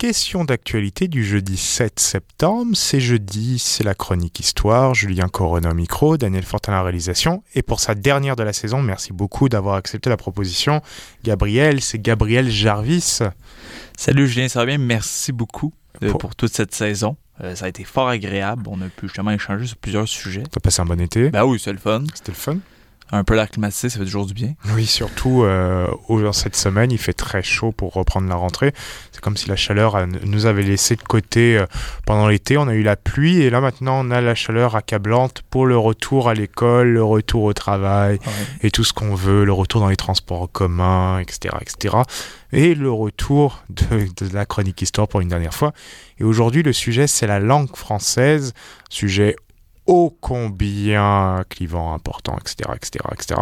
question d'actualité du jeudi 7 septembre. C'est jeudi, c'est la chronique histoire. Julien Corona micro, Daniel Fortin la réalisation. Et pour sa dernière de la saison, merci beaucoup d'avoir accepté la proposition. Gabriel, c'est Gabriel Jarvis. Salut Julien, ça va bien? Merci beaucoup euh, pour... toute cette saison. Euh, ça a été fort agréable. On a pu justement échanger sur plusieurs sujets. T'as passé un bon été? Ben oui, c'est le fun. C'était le fun? Un peu l'air climatisé, ça fait toujours du bien. Oui, surtout euh, cette semaine, il fait très chaud pour reprendre la rentrée. C'est comme si la chaleur nous avait laissé de côté euh, pendant l'été. On a eu la pluie et là maintenant on a la chaleur accablante pour le retour à l'école, le retour au travail et tout ce qu'on veut, le retour dans les transports en commun, etc., etc. Et le retour de, de la chronique histoire pour une dernière fois. Et aujourd'hui, le sujet c'est la langue française, sujet ô combien clivant, important, etc., etc., etc.,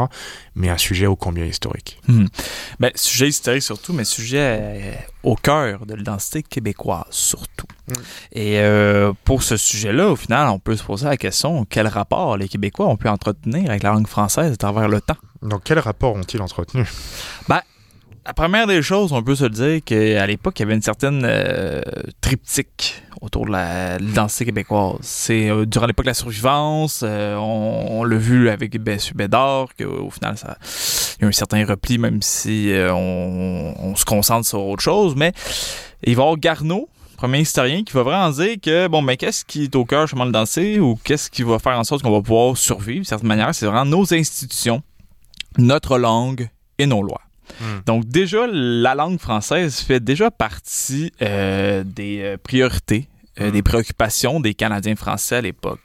mais un sujet ô combien historique. Ben, sujet historique surtout, mais sujet euh, au cœur de l'identité québécoise surtout. Hmm. Et euh, pour ce sujet-là, au final, on peut se poser la question quel rapport les Québécois ont pu entretenir avec la langue française à travers le temps? Donc, quel rapport ont-ils entretenu? Ben, la première des choses, on peut se dire qu'à l'époque, il y avait une certaine euh, triptyque autour de l'identité québécoise. C'est euh, durant l'époque de la survivance, euh, on, l'a vu avec Bessu Bédard, qu'au final, ça, il y a un certain repli, même si on, se concentre sur autre chose. Mais il va y avoir Garneau, premier historien, qui va vraiment dire que, bon, mais qu'est-ce qui est au cœur justement de danser ou qu'est-ce qui va faire en sorte qu'on va pouvoir survivre, de certaine manière, c'est vraiment nos institutions, notre langue et nos lois. Hmm. Donc déjà, la langue française fait déjà partie euh, des euh, priorités euh, hmm. des préoccupations des Canadiens français à l'époque.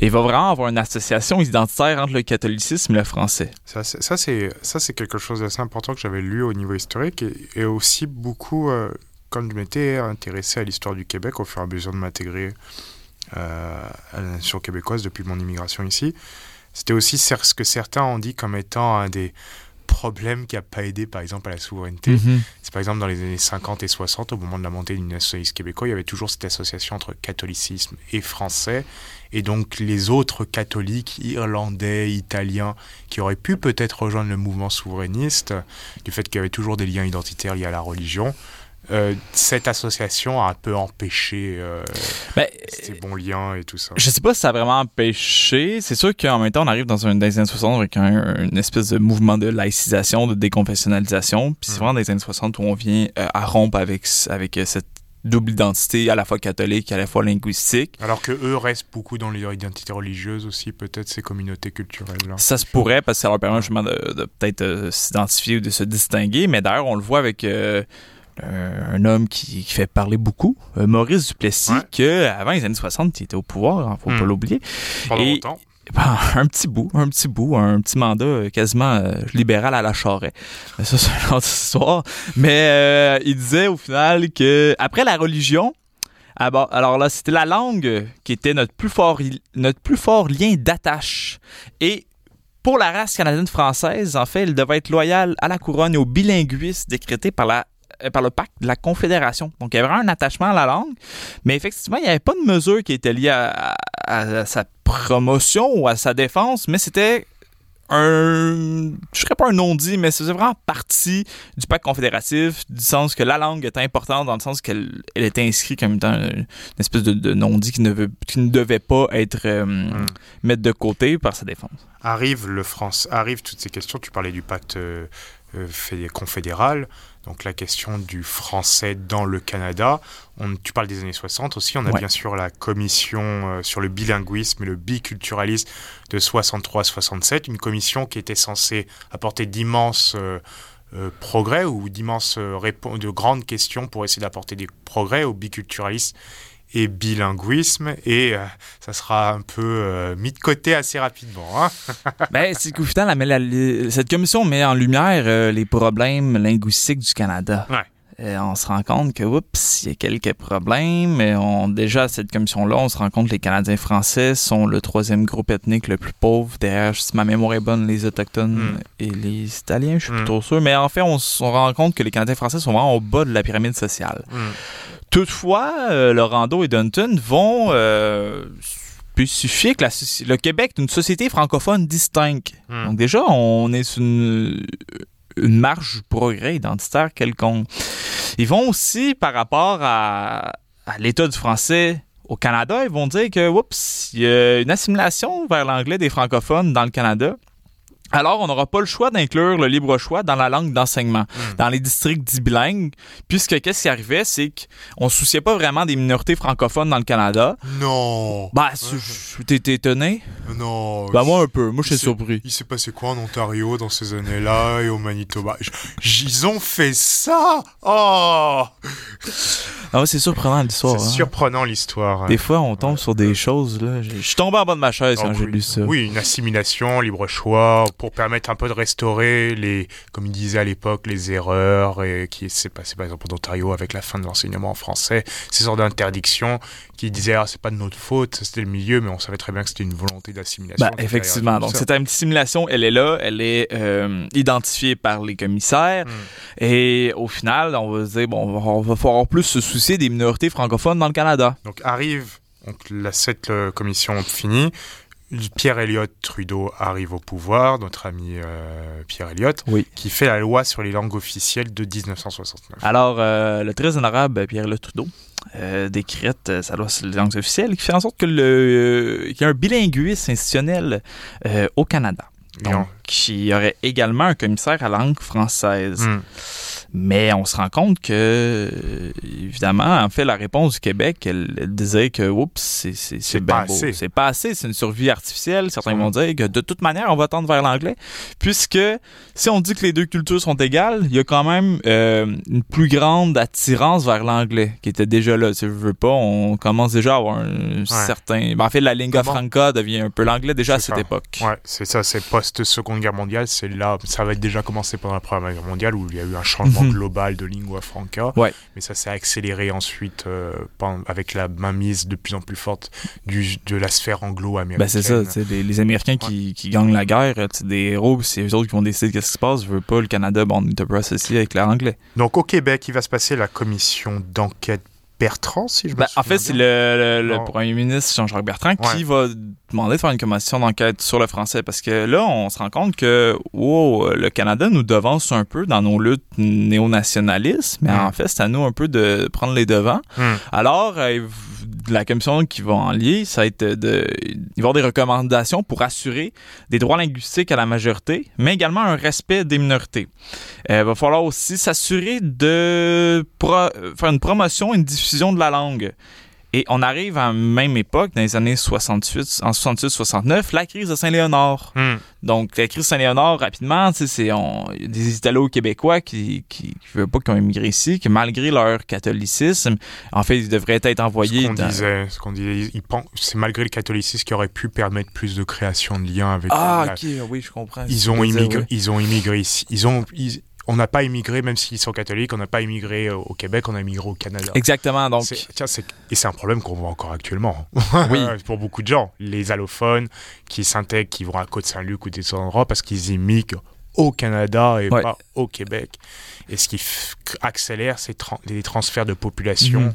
il va vraiment avoir une association identitaire entre le catholicisme et le français. Ça, c'est, ça, c'est quelque chose d'assez important que j'avais lu au niveau historique et, aussi beaucoup, quand je m'étais intéressé à l'histoire du Québec au fur et à mesure de m'intégrer à la nation québécoise depuis mon immigration ici, c'était aussi ce que certains ont dit comme étant un des problème qui n'a pas aidé, par exemple, à la souveraineté. Mhm. C'est par exemple dans les années 50 et 60, au moment de la montée du nationalisme québécois, il y avait toujours cette association entre catholicisme et français. Et donc les autres catholiques, irlandais, italiens, qui auraient pu peut-être rejoindre le mouvement souverainiste, du fait qu'il y avait toujours des liens identitaires liés à la religion, euh, cette association a un peu empêché euh, ben, ces bons liens et tout ça. Je sais pas si ça a vraiment empêché. C'est sûr qu'en même temps, on arrive dans, un, dans les années 60 avec une espèce de mouvement de laïcisation, de déconfessionnalisation. Puis c'est mm. vraiment dans les années 60 où on vient euh, à rompre avec, avec cette double identité, à la fois catholique, à la fois linguistique. Alors que eux restent beaucoup dans leur identité religieuse aussi, peut-être ces communautés culturelles. -là. Ça se pourrait parce que ça leur permet justement de, peut-être s'identifier ou de se distinguer. Mais d'ailleurs, on le voit avec un homme qui, fait parler beaucoup, euh, Maurice Duplessis, que avant les années 60, il était au pouvoir, hein, faut pas hmm. l'oublier. Pendant longtemps. Ben, un petit bout, un petit bout, un petit mandat euh, quasiment euh, libéral à la charret. Mais ça, c'est une autre histoire. Mais il disait au final que après la religion, alors là, c'était la langue qui était notre plus fort, notre plus fort lien d'attache. Et pour la race canadienne française, en fait, elle devait être loyale à la couronne et au bilinguisme décrété par la euh, par le pacte de la Confédération. Donc, il y avait vraiment un attachement à la langue, mais effectivement, il n'y avait pas de mesure qui était liée à, sa promotion ou à sa défense, mais c'était un, je serais pas un non-dit, mais c'est vraiment partie du pacte confédératif, du sens que la langue était importante, dans le sens qu'elle elle était inscrite comme étant une espèce de, non-dit qui ne, qui ne devait pas être euh, hmm. mettre de côté par sa défense. Arrive le France, arrive toutes ces questions. Tu parlais du pacte euh, confédéral. Donc la question du français dans le Canada. On, tu parles des années 60 aussi. On a bien sûr la commission euh, sur le bilinguisme et le biculturalisme de 63-67, une commission qui était censée apporter d'immenses euh, euh, progrès ou d'immenses de grandes questions pour essayer d'apporter des progrès au biculturalisme et bilinguisme et euh, ça sera un peu euh, mis de côté assez rapidement. Hein? ben, c'est qu'au final, cette commission met en lumière euh, les problèmes linguistiques du Canada. on se rend compte que, oups, il y a quelques problèmes. Mais on, déjà, cette commission-là, on se rend compte que les Canadiens français sont le troisième groupe ethnique le plus pauvre. Derrière, si ma mémoire est bonne, les Autochtones hmm. et les Italiens, je suis hmm. plutôt sûr. Mais en fait, on se rend compte que les Canadiens français sont vraiment au bas de la pyramide sociale. Hmm. Toutefois, euh, Lorando et Dunton vont euh, spécifier que le Québec est une société francophone distincte. Hmm. Donc déjà, on est sur une, une marge du progrès identitaire quelconque. Ils vont aussi, par rapport à, à l'état du français au Canada, ils vont dire que, oups, il y a une assimilation vers l'anglais des francophones dans le Canada. Alors, on n'aura pas le choix d'inclure le libre choix dans la langue d'enseignement, Hmm. dans les districts dits bilingues, puisque qu'est-ce qui arrivait, c'est qu'on se souciait pas vraiment des minorités francophones dans le Canada. Non. Bah, tu- t'es étonné? Non. Bah, moi un peu, moi je suis surpris. Il s'est passé quoi en Ontario dans ces années-là et au Manitoba? J- Ils ont fait ça? Oh Ah ouais, c'est surprenant l'histoire. C'est hein. surprenant l'histoire. Des fois, on tombe sur des choses, là. Je je suis tombé en bas de ma chaise quand Oh, j'ai oui. lu ça. Oui, une assimilation, libre choix, pour permettre un peu de restaurer les, comme il disait à l'époque, les erreurs et qui s'est passé par exemple en Ontario avec la fin de l'enseignement en français, ces sortes d'interdictions qui disaient ah c'est pas de notre faute, c'était le milieu, mais on savait très bien que c'était une volonté d'assimilation. Était effectivement. Donc, cette assimilation, elle est là, elle est euh, identifiée par les commissaires. Mm. Et au final, on va se dire, bon, on va, on va falloir plus se soucier des minorités francophones dans le Canada. Donc arrive, donc la cette euh, commission finie, Pierre Elliott Trudeau arrive au pouvoir, notre ami euh, Pierre Elliott, Oui. qui fait la loi sur les langues officielles de 1969. Alors, euh, le très honorable Pierre-Le Trudeau euh, décrète euh, sa loi sur les langues officielles qui fait en sorte que le, euh, qu'il y a un bilinguisme institutionnel au Canada. Donc, il y aurait également un commissaire à langue française. Hmm. Mais on se rend compte que, évidemment, en fait, la réponse du Québec, elle, elle disait que, oups, c'est, pas beau. assez. C'est pas assez, c'est une survie artificielle. Certains Mm. vont dire que, de toute manière, on va tendre vers l'anglais. Puisque, si on dit que les deux cultures sont égales, il y a quand même euh, une plus grande attirance vers l'anglais qui était déjà là. Sais, je veux pas, on commence déjà à avoir un certain... ben, en fait, la lingua Comment? franca devient un peu l'anglais déjà à cette ça. époque. Ouais, c'est ça, c'est post-seconde guerre mondiale, c'est là, ça va être déjà commencé pendant la première guerre mondiale où il y a eu un changement Mhm. global de lingua franca. Ouais. Mais ça s'est accéléré ensuite euh, avec la mainmise de plus en plus forte du, de la sphère anglo-américaine. Ben c'est ça, les, les Américains qui, qui gagnent la guerre, sais, des héros, c'est eux autres qui vont décider qu'est-ce qui se passe. Je veux pas le Canada, bon, on est un peu associé avec l'anglais. Donc au Québec, il va se passer la commission d'enquête Bertrand, si je me Ben, en souviens fait, c'est le, le- le Non. premier ministre Jean-Jacques Bertrand qui va demander de faire une commission d'enquête sur le français parce que là, on se rend compte que wow, le Canada nous devance un peu dans nos luttes néo-nationalistes, mais Mm. en fait, c'est à nous un peu de prendre les devants. Hmm. Alors, euh, la commission qui va en lier, ça va être de, il y avoir des recommandations pour assurer des droits linguistiques à la majorité, mais également un respect des minorités. Euh, Il va falloir aussi s'assurer de faire une promotion une diffusion de la langue. Et on arrive à la même époque, dans les années 68, en 68-69, la crise de Saint-Léonard. Hmm. Donc, la crise de Saint-Léonard, rapidement, c'est des Italo-Québécois qui qui, qui veulent pas qu'ils ont immigré ici, que malgré leur catholicisme, en fait, ils devraient être envoyés Ce qu'on dans- disait, ce qu'on disait, c'est malgré le catholicisme qui aurait pu permettre plus de création de liens avec Ah, la- ok, oui, je comprends. ils ont immigré, ils ont immigré ici. Ils ont, ils- on n'a pas immigré, même s'ils sont catholiques, on n'a pas immigré euh, au Québec, on a immigré au Canada. Exactement, donc... Tiens, et c'est un problème qu'on voit encore actuellement. Oui. Pour beaucoup de gens. Les allophones qui s'intègrent, qui vont à Côte-Saint-Luc ou des autres endroits parce qu'ils immigrent au Canada et Ouais. pas au Québec. Et ce qui accélère ces tran- les transferts de population. Mhm.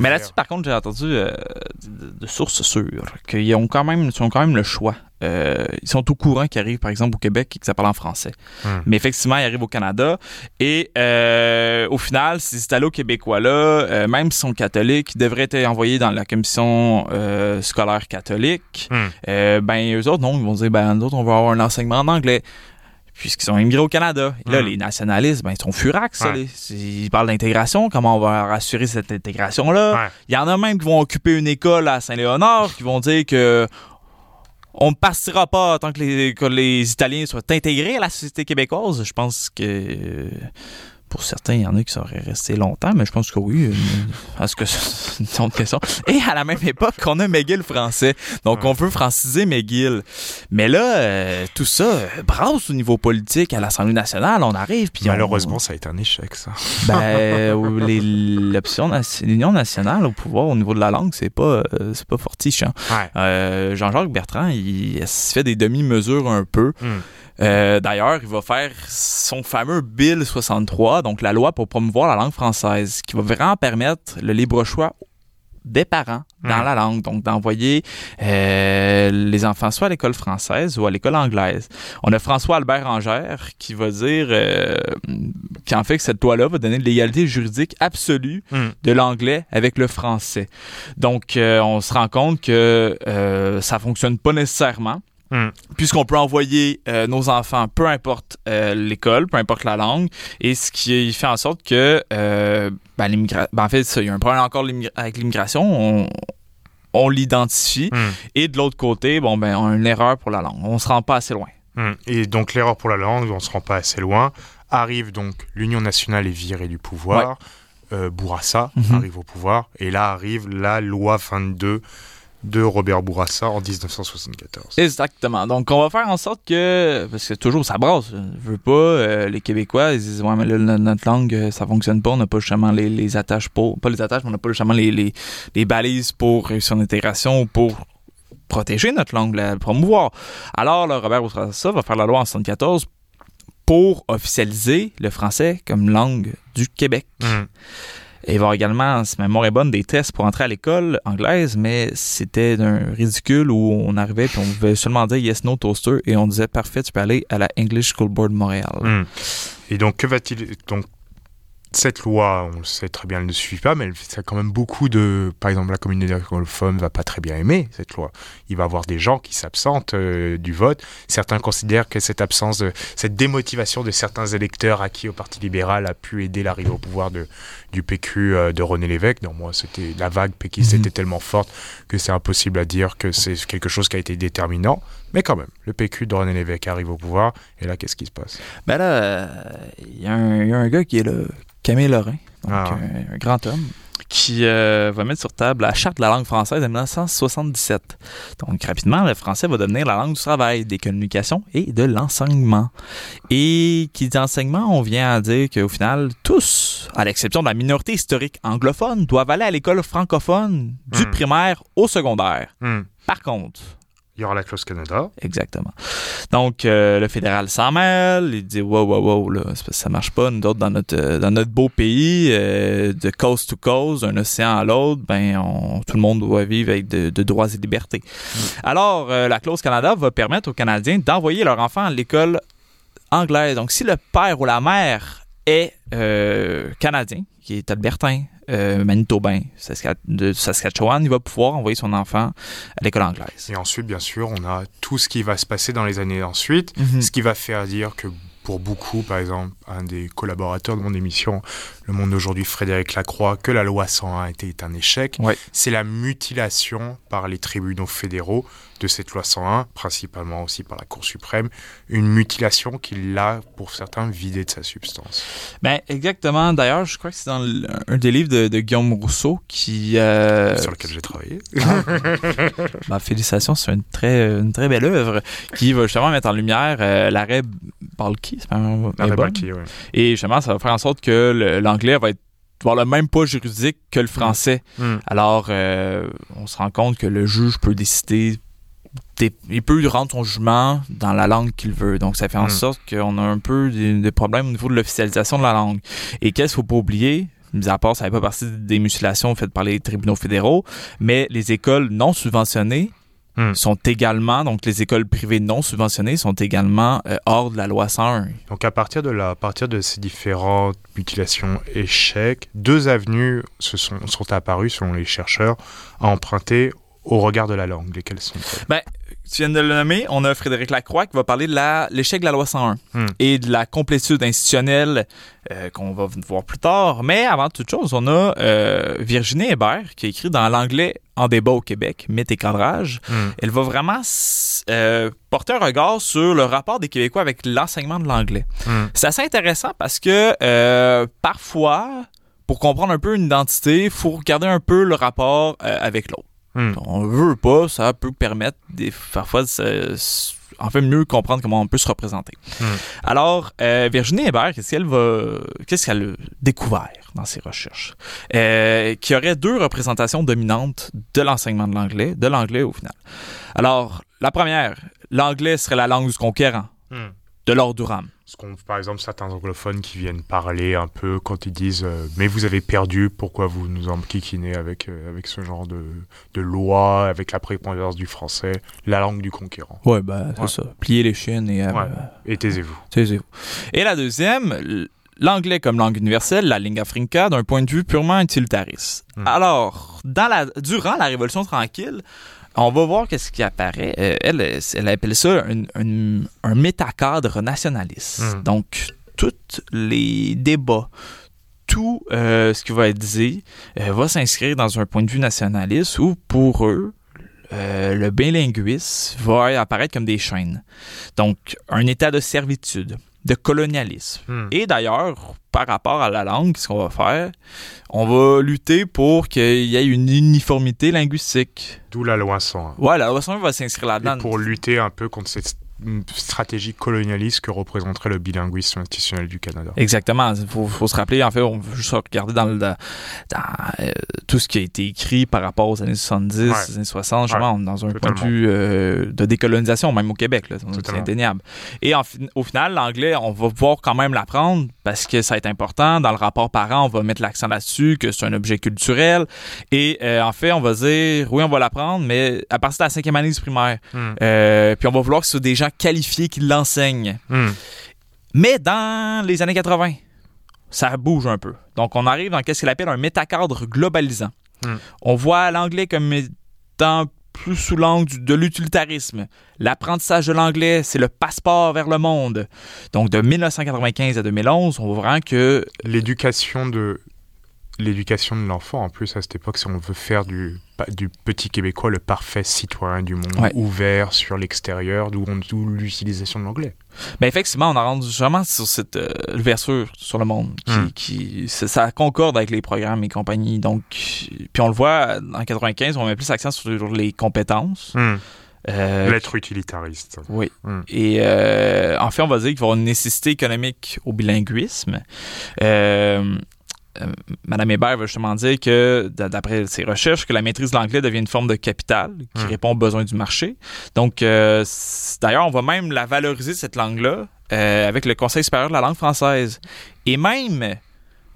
Mais là-dessus, par contre, j'ai entendu euh, de, de sources sûres qu'ils ont quand même, ils ont quand même le choix. Euh, ils sont au courant qu'ils arrivent, par exemple, au Québec et que ça parle en français. Hmm. Mais effectivement, ils arrivent au Canada. Et euh, au final, ces Italo-Québécois-là, même s'ils sont catholiques, ils devraient être envoyés dans la commission scolaire catholique. Hmm. Ben, eux autres, non, ils vont dire, ben, nous autres, on va avoir un enseignement en anglais. Puisqu'ils sont immigrés au Canada. Et là, Mm. les nationalistes, ben, ils sont furax, ça, Ouais. les- Ils parlent d'intégration, comment on va assurer cette intégration-là? Ouais. Il y en a même qui vont occuper une école à Saint-Léonard, qui vont dire que on ne partira pas tant que les, que les Italiens soient intégrés à la société québécoise. Je pense que pour certains, il y en a qui seraient restés longtemps, mais je pense que oui. euh, Parce que c'est une autre question. Et à la même époque, on a McGill français. Donc, on veut franciser McGill. Mais là, euh, tout ça euh, brasse au niveau politique à l'Assemblée nationale. On arrive, puis on- Malheureusement, ça a été un échec, ça. ben, l'option l'Union nationale au pouvoir au niveau de la langue, c'est pas, euh, c'est pas fortiche. hein. Ouais. Euh, Jean-Jacques Bertrand, il, il se fait des demi-mesures un peu. Hmm. Euh, D'ailleurs, il va faire son fameux Bill 63, donc la loi pour promouvoir la langue française, qui va vraiment permettre le libre choix des parents dans Mm. la langue, donc d'envoyer euh, les enfants soit à l'école française ou à l'école anglaise. On a François Albert Angère qui va dire euh, qu'en fait que cette loi-là va donner l'égalité juridique absolue Mm. de l'anglais avec le français. Donc, euh, on se rend compte que euh, ça fonctionne pas nécessairement. Mm. Puisqu'on peut envoyer euh, nos enfants, peu importe euh, l'école, peu importe la langue, et ce qui fait en sorte que, euh, ben, ben, en fait, il y a un problème encore avec l'immigration, on, on l'identifie, Mm. et de l'autre côté, bon, ben, on a une erreur pour la langue. On se rend pas assez loin. Mm. Et donc l'erreur pour la langue, on se rend pas assez loin. Arrive donc l'Union nationale est virée du pouvoir. Euh, Bourassa Mhm. arrive au pouvoir. Et là arrive la loi 22 de Robert Bourassa en 1974. Exactement. Donc, on va faire en sorte que, parce que toujours ça brasse, je veux pas, euh, les Québécois, ils disent, ouais, mais là, no- notre langue, euh, ça fonctionne pas, on n'a pas justement les, les attaches pour, pas les attaches, mais on n'a pas justement les, les, les balises pour réussir l'intégration ou pour protéger notre langue, la promouvoir. Alors, là, Robert Bourassa va faire la loi en 74 pour officialiser le français comme langue du Québec. Mm. Et il va y avoir également, si ma mémoire bonne, des tests pour entrer à l'école anglaise, mais c'était d'un ridicule où on arrivait puis on pouvait seulement dire yes, no, toaster et on disait parfait, tu peux aller à la English School Board Montréal. Mm. Et donc, que va-t-il. Donc, cette loi, on le sait très bien, elle ne suffit pas, mais elle, ça a quand même beaucoup de. Par exemple, la communauté anglophone va pas très bien aimer cette loi. Il va y avoir des gens qui s'absentent euh, du vote. Certains considèrent que cette absence, de, cette démotivation de certains électeurs acquis au Parti libéral a pu aider l'arrivée au pouvoir de, du PQ euh, de René Lévesque. Non, moi, c'était la vague péquiste Mhm. était tellement forte que c'est impossible à dire que c'est quelque chose qui a été déterminant. Mais quand même, le PQ de René Lévesque arrive au pouvoir. Et là, qu'est-ce qui se passe? Ben là, euh, il y, a un- il y a un gars qui est là, Camille Lorrain, donc Ah. un, un grand homme, qui euh, va mettre sur table la charte de la langue française de 1977. Donc rapidement, le français va devenir la langue du travail, des communications et de l'enseignement. Et qui dit enseignement, on vient à dire qu'au final, tous, à l'exception de la minorité historique anglophone, doivent aller à l'école francophone du Hmm. primaire au secondaire. Hmm. Par contre, Il y aura la clause Canada. Exactement. Donc, euh, le fédéral s'en mêle, il dit wow, wow, wow, là, ça marche pas. Nous autres, dans notre, euh, dans notre beau pays, euh, de coast to coast, d'un océan à l'autre, ben, on- tout le monde doit vivre avec de, de droits et libertés. Alors, euh, la clause Canada va permettre aux Canadiens d'envoyer leur enfant à l'école anglaise. Donc, si le père ou la mère est euh, canadien, qui est albertain, euh, manitobain, de Saskatchewan, il va pouvoir envoyer son enfant à l'école anglaise. Et ensuite, bien sûr, on a tout ce qui va se passer dans les années ensuite, Mhm. ce qui va faire dire que pour beaucoup, par exemple, un des collaborateurs de mon émission, Le Monde d'aujourd'hui, Frédéric Lacroix, que la loi 101 était un échec, Ouais. c'est la mutilation par les tribunaux fédéraux de cette loi 101, principalement aussi par la Cour suprême, une mutilation qui l'a, pour certains, vidé de sa substance. Ben, exactement. D'ailleurs, je crois que c'est dans un des livres de, de Guillaume Rousseau qui. euh, sur lequel j'ai travaillé. ben, félicitations, c'est une très, une très belle œuvre qui va justement mettre en lumière euh, l'arrêt Balki. pas un-. Balki, ouais. Et justement, ça va faire en sorte que le- l'anglais va être avoir le même poids juridique que le français. Hmm. Alors, euh, on se rend compte que le juge peut décider, des- il peut rendre son jugement dans la langue qu'il veut. Donc, ça fait en Mm. sorte qu'on a un peu des, des problèmes au niveau de l'officialisation de la langue. Et qu'est-ce qu'il faut pas oublier? Mis à part, ça fait pas partie des mutilations faites par les tribunaux fédéraux, mais les écoles non subventionnées Mm. sont également, donc les écoles privées non subventionnées sont également euh, hors de la loi 101. Donc à partir de là, à partir de ces différentes mutilations échecs, deux avenues se sont, sont apparues selon les chercheurs à emprunter au regard de la langue. Lesquelles sont tu viens de le nommer, on a Frédéric Lacroix qui va parler de l'échec de la loi 101 Hmm. et de la complétude institutionnelle euh, qu'on va voir plus tard. Mais avant toute chose, on a euh, Virginie Hébert qui a écrit dans l'anglais en débat au Québec, mythe et cadrage. Hmm. Elle va vraiment euh, porter un regard sur le rapport des Québécois avec l'enseignement de l'anglais. Hmm. C'est assez intéressant parce que euh, parfois, pour comprendre un peu une identité, il faut regarder un peu le rapport euh, avec l'autre. Hmm. On veut pas, ça peut permettre des, parfois de en fait mieux comprendre comment on peut se représenter. Hmm. Alors, euh, Virginie Hébert, qu'est-ce qu'elle va, qu'est-ce qu'elle a découvert dans ses recherches? Euh, qu'il y aurait deux représentations dominantes de l'enseignement de l'anglais, de l'anglais au final. Alors, la première, l'anglais serait la langue du conquérant, Hmm. de Lord Durham. Ce par exemple, certains anglophones qui viennent parler un peu quand ils disent euh, Mais vous avez perdu, pourquoi vous nous enquiquinez avec, euh, avec ce genre de, de loi, avec la prépondérance du français, la langue du conquérant Ouais, c'est Ouais. ça. Plier les chaînes et. euh, Ouais. Et taisez-vous. taisez-vous. Et la deuxième, l'anglais comme langue universelle, la lingua franca, d'un point de vue purement utilitariste. Hmm. Alors, dans la, durant la Révolution tranquille, on va voir qu'est-ce qui apparaît. Euh, elle, elle appelle ça un, un, un métacadre nationaliste. Hmm. Donc, tous les débats, tout euh, ce qui va être dit euh, va s'inscrire dans un point de vue nationaliste où, pour eux, euh, le bilinguisme va apparaître comme des chaînes. Donc, un état de servitude, de colonialisme. Hmm. Et d'ailleurs, par rapport à la langue, ce qu'on va faire, on va lutter pour qu'il y ait une uniformité linguistique. D'où la loi 101. Voilà, la loi va s'inscrire là-dedans. Pour lutter un peu contre cette stratégie colonialiste que représenterait le bilinguisme institutionnel du Canada. Exactement. Il faut, faut se rappeler, en fait, on veut juste regarder dans, le, dans, dans, euh, tout ce qui a été écrit par rapport aux années 70, Ouais. les années 60, justement, dans un point de totalement. vue euh, de décolonisation, même au Québec. C'est Totalement. indéniable. Et en au final, l'anglais, on va pouvoir quand même l'apprendre parce que ça être important. Dans le rapport parent, on va mettre l'accent là-dessus, que c'est un objet culturel. Et euh, en fait, on va dire, oui, on va l'apprendre, mais à partir de la cinquième année du primaire. Hmm. Puis on va vouloir que ce soit des gens qualifiés qui l'enseignent. Hmm. Mais dans les années 80, ça bouge un peu. Donc, on arrive dans ce qu'il appelle un métacadre globalisant. Mm. On voit l'anglais comme étant plus sous l'angle de l'utilitarisme. L'apprentissage de l'anglais, c'est le passeport vers le monde. Donc, de 1995 à 2011, on voit vraiment que... L'éducation de l'éducation de l'enfant en plus à cette époque si on veut faire du du petit québécois le parfait citoyen du monde Ouais. ouvert sur l'extérieur d'où on- d'où l'utilisation de l'anglais Ben effectivement, on a rendu vraiment sur cette euh, ouverture sur le monde qui, Mm. qui- ça, ça concorde avec les programmes et compagnie. Donc, puis on le voit, en 95, on met plus l'accent sur les compétences. Euh, l'être utilitariste Oui. Mm. Et euh, en fait, on va dire qu'il va y avoir une nécessité économique au bilinguisme. Euh, euh, Madame Hébert va justement dire que, d'après ses recherches, que la maîtrise de l'anglais devient une forme de capital qui Mm. répond aux besoins du marché. Donc, euh, d'ailleurs, on va même la valoriser, cette langue-là, euh, avec le Conseil supérieur de la langue française. Et même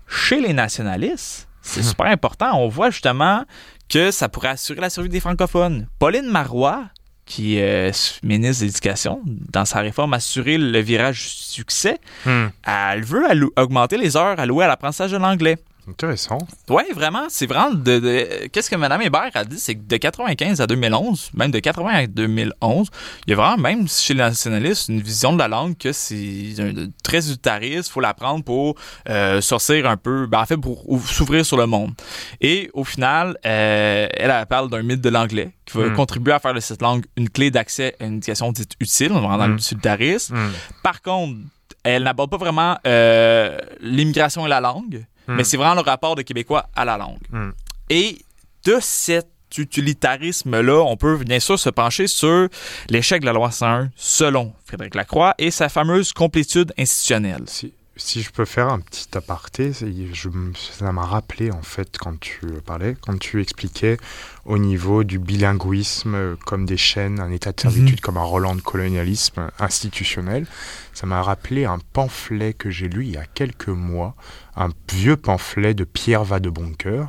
chez les nationalistes, c'est Mm. super important. On voit justement que ça pourrait assurer la survie des francophones. Pauline Marois, qui est ministre de l'Éducation, dans sa réforme Assurer le virage du succès, Hmm. elle veut augmenter les heures allouées à l'apprentissage de l'anglais. Intéressant Oui, vraiment, c'est vraiment de, de- qu'est-ce que Mme Hébert a dit, c'est que de 95 à 2011, même de 80 à 2011, il y a vraiment, même chez les nationalistes, une vision de la langue que c'est un- très utilitariste, faut l'apprendre pour euh, sortir un peu, ben, en fait, pour ou- s'ouvrir sur le monde. Et au final, euh, elle, elle parle d'un mythe de l'anglais qui va Mm. contribuer à faire de cette langue une clé d'accès à une éducation dite utile, on va dans Mm. l'utilitarisme. Hmm. Par contre, elle n'aborde pas vraiment euh, l'immigration et la langue, Hmm. mais c'est vraiment le rapport des Québécois à la langue. Hmm. Et de cet utilitarisme-là, on peut bien sûr se pencher sur l'échec de la loi 101 selon Frédéric Lacroix et sa fameuse complétude institutionnelle. Si, si je peux faire un petit aparté, je, ça m'a rappelé en fait quand tu parlais, quand tu expliquais au niveau du bilinguisme euh, comme des chaînes, un état de servitude comme un Roland de colonialisme institutionnel, ça m'a rappelé un pamphlet que j'ai lu il y a quelques mois, un vieux pamphlet de Pierre Vadeboncoeur,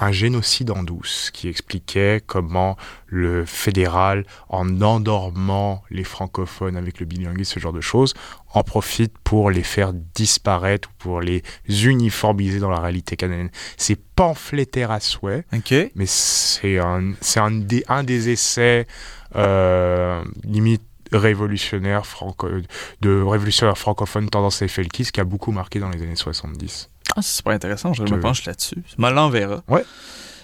un génocide en douce qui expliquait comment le fédéral, en endormant les francophones avec le bilinguisme, ce genre de choses, en profite pour les faire disparaître ou pour les uniformiser dans la réalité canadienne. C'est pamphlétaire à souhait, mais c'est un, des, un des essais euh, limite révolutionnaires franco, de révolutionnaires francophones tendance Felkis qui a beaucoup marqué dans les années 70. Ah, c'est super intéressant, je me penche là-dessus. Me l'enverra. Ouais.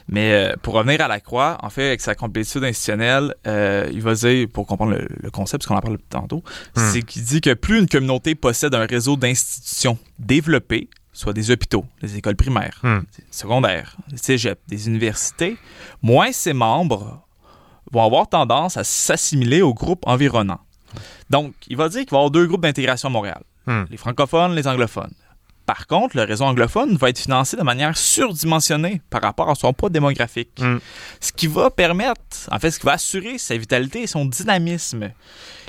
Mais euh, pour revenir à la croix, en fait, avec sa complétude institutionnelle, euh, il va dire, pour comprendre le, le concept, parce qu'on en parle tantôt, Hmm. c'est qu'il dit que plus une communauté possède un réseau d'institutions développées, soit des hôpitaux, des écoles primaires, Hmm. secondaires, des cégeps, des universités, moins ses membres vont avoir tendance à s'assimiler aux groupes environnants. Donc, il va dire qu'il va y avoir deux groupes d'intégration à Montréal Hmm. les francophones, les anglophones. Par contre, le réseau anglophone va être financé de manière surdimensionnée par rapport à son poids démographique. Mm. Ce qui va permettre, en fait, ce qui va assurer sa vitalité et son dynamisme.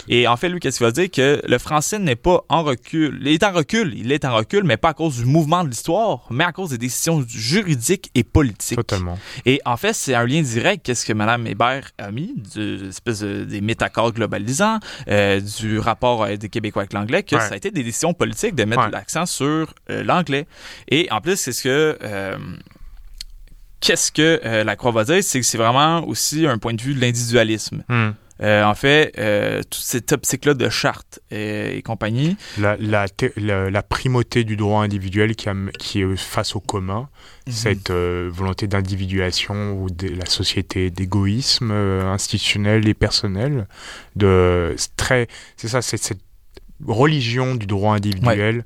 Et en fait, lui, qu'est-ce qu'il va dire? Que le français n'est pas en recul. Il est en recul. Il est en recul, mais pas à cause du mouvement de l'histoire, mais à cause des décisions juridiques et politiques. Totalement. Et en fait, c'est un lien direct. Qu'est-ce que Mme Hébert a mis? Du, espèce de- des métaccords globalisants, euh, du rapport euh, des Québécois avec l'anglais, que Ouais. ça a été des décisions politiques de mettre Ouais. l'accent sur l'anglais. Et en plus, c'est ce que. euh, Qu'est-ce que euh, la Croix va dire, c'est que c'est vraiment aussi un point de vue de l'individualisme. Mm. Euh, en fait, euh, toute cette optique-là de charte et, et compagnie, La, la, la- la primauté du droit individuel qui, qui est face au commun, cette euh, volonté d'individuation ou de la société, d'égoïsme euh, institutionnel et personnel, de c'est très, c'est ça, c'est cette religion du droit individuel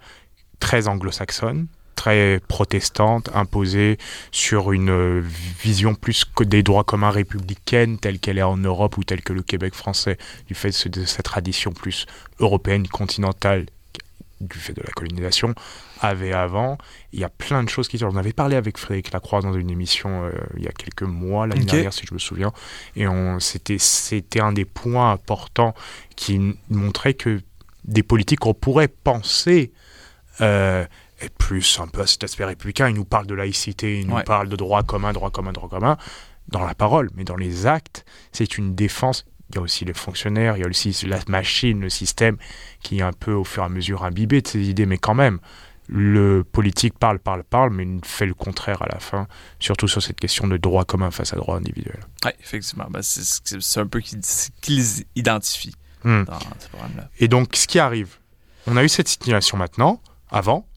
très anglo-saxonne, très protestante, imposée sur une euh, vision plus que des droits communs républicaine telle qu'elle est en Europe ou telle que le Québec français, du fait de, cette tradition plus européenne, continentale, du fait de la colonisation, avait avant. Il y a plein de choses qui On avait parlé avec Frédéric Lacroix dans une émission euh, il y a quelques mois, l'année dernière, si je me souviens. Et c'était, un des points importants qui montrait que des politiques qu'on pourrait penser euh, être plus un peu à cet aspect républicain, ils nous parlent de laïcité, ils nous Ouais. parlent de droit commun, droit commun, droit commun, dans la parole, mais dans les actes, c'est une défense. Il y a aussi les fonctionnaires, il y a aussi la machine, le système qui est un peu au fur et à mesure imbibé de ces idées, mais quand même, le politique parle, parle, parle, mais il fait le contraire à la fin, surtout sur cette question de droit commun face à droit individuel. Oui, effectivement. Ben, c'est un peu ce qu'ils identifient Hmm. dans ce programme-là. Et donc, ce qui arrive, on a eu cette situation maintenant, avant,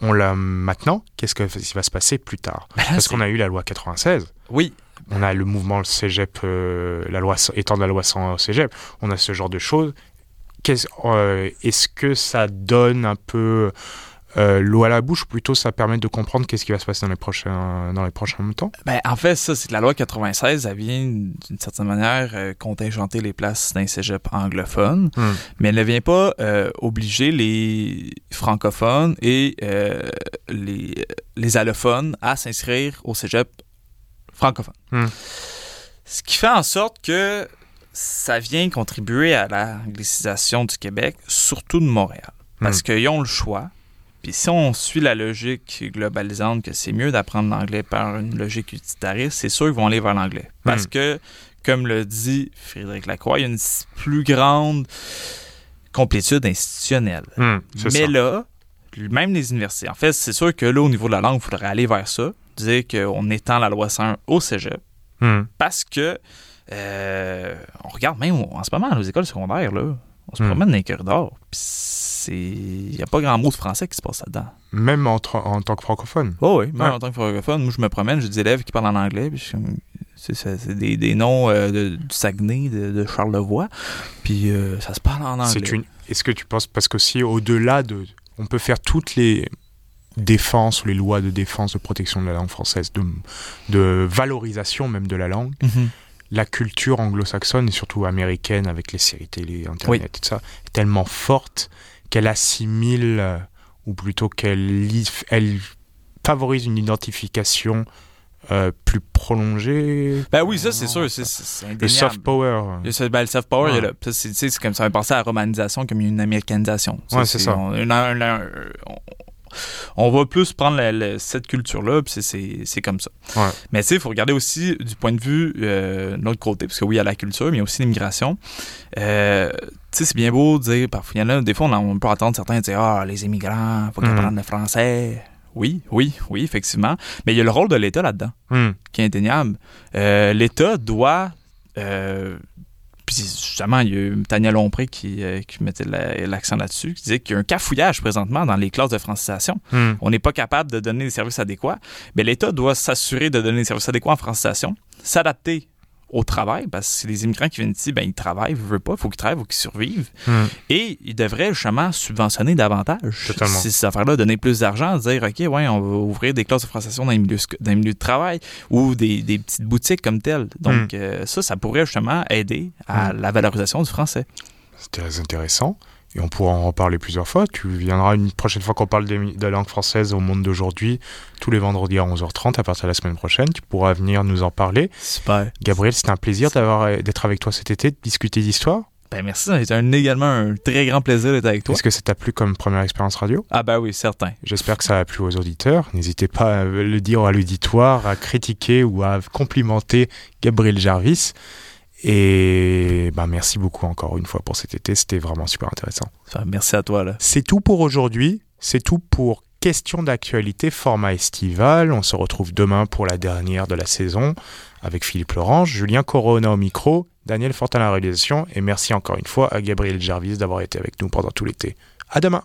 on l'a maintenant, qu'est-ce que- qui va se passer plus tard là, Parce qu'on a eu la loi 96, Oui, on a le mouvement cégep, euh, la loi étant de la loi sans cégep, on a ce genre de choses. Euh, Est-ce que ça donne un peu euh, l'eau à la bouche ou plutôt ça permet de comprendre qu'est-ce qui va se passer dans les prochains, dans les prochains temps Ben, en fait, ça, c'est que la loi 96, elle vient d'une certaine manière euh, contingenter les places d'un cégep anglophone, Hmm. mais elle ne vient pas euh, obliger les francophones et euh, les, les allophones à s'inscrire au cégep francophone. Hmm. Ce qui fait en sorte que ça vient contribuer à l'anglicisation du Québec, surtout de Montréal. Parce Hmm. qu'ils ont le choix. Puis si on suit la logique globalisante que c'est mieux d'apprendre l'anglais par une logique utilitariste, c'est sûr qu'ils vont aller vers l'anglais. Parce Hmm. que, comme le dit Frédéric Lacroix, il y a une plus grande complétude institutionnelle. Hmm, Mais ça. là, même les universités, en fait, c'est sûr que là, au niveau de la langue, il faudrait aller vers ça, dire qu'on étend la loi 101 au cégep, Hmm. parce que euh, on regarde même en ce moment, aux écoles secondaires, là, on se Hmm. promène dans les corridors, puis c'est... Il n'y a pas grand mot de français qui se passe là-dedans. Même en, en tant que francophone. Oh oui, même Ouais. en tant que francophone, moi je me promène, j'ai des élèves qui parlent en anglais, puis c'est, des, des noms euh, de- du Saguenay, de, de Charlevoix, puis euh, ça se parle en anglais. Une. Est-ce que tu penses parce que si au-delà de, on peut faire toutes les défenses ou les lois de défense de protection de la langue française, de, de valorisation même de la langue, Mhm. La culture anglo-saxonne et surtout américaine avec les séries télé, internet Oui. et tout ça, est tellement forte qu'elle assimile euh, ou plutôt qu'elle elle favorise une identification euh, plus prolongée. Ben oui, ça c'est sûr, c'est Le soft power. Ben, le soft power, Ouais. là. Ça, c'est, comme ça, on penser à la romanisation comme une américanisation. Ouais, c'est ça. On, un- on- va plus prendre la- la- cette culture-là, puis c'est, c'est, c'est comme ça. Ouais. Mais tu sais, il faut regarder aussi du point de vue euh, de l'autre côté, parce que oui, il y a la culture, mais il y a aussi l'immigration. Euh, tu sais, c'est bien beau de dire, parfois, il y en a, des fois, on, on peut entendre certains dire Ah, les immigrants, faut qu'ils Mhm. apprennent le français. Oui, oui, oui, effectivement. Mais il y a le rôle de l'État là-dedans Hmm. qui est indéniable. Euh, L'État doit. euh, puis justement, il y a eu Tania Lompré qui, euh, qui mettait la- l'accent là-dessus, qui disait qu'il y a un cafouillage présentement dans les classes de francisation. Hmm. On n'est pas capable de donner des services adéquats. Mais l'État doit s'assurer de donner des services adéquats en francisation, s'adapter au travail, parce que c'est les immigrants qui viennent ici, ben, ils travaillent, ils veulent pas, il faut qu'ils travaillent, il faut qu'ils survivent. Hmm. Et ils devraient justement subventionner davantage Totalement. ces affaires-là, donner plus d'argent, dire OK, ouais, on va ouvrir des classes de francisation dans les milieux, sc- dans les milieux de travail ou des, des petites boutiques comme telles. Donc, euh, ça, ça pourrait justement aider à Mm. la valorisation du français. C'est très intéressant. Et on pourra en reparler plusieurs fois. Tu viendras une prochaine fois qu'on parle de la langue française au monde d'aujourd'hui, tous les vendredis à 11h30 à partir de la semaine prochaine. Tu pourras venir nous en parler. Super. Gabriel, c'était un plaisir d'être avec toi cet été, de discuter d'histoire. Ben merci, un, également un très grand plaisir d'être avec toi. Est-ce que ça t'a plu comme première expérience radio? Ah ben oui, certain. J'espère que ça a plu aux auditeurs. N'hésitez pas à le dire à l'auditoire, à critiquer ou à complimenter Gabriel Jarvis. Et ben merci beaucoup encore une fois pour cet été, c'était vraiment super intéressant. merci à toi. C'est tout pour aujourd'hui, c'est tout pour Question d'actualité format estival. On se retrouve demain pour la dernière de la saison avec Philippe Laurent, Julien Corona au micro, Daniel Fortin à la réalisation et merci encore une fois à Gabriel Jarvis d'avoir été avec nous pendant tout l'été. À demain!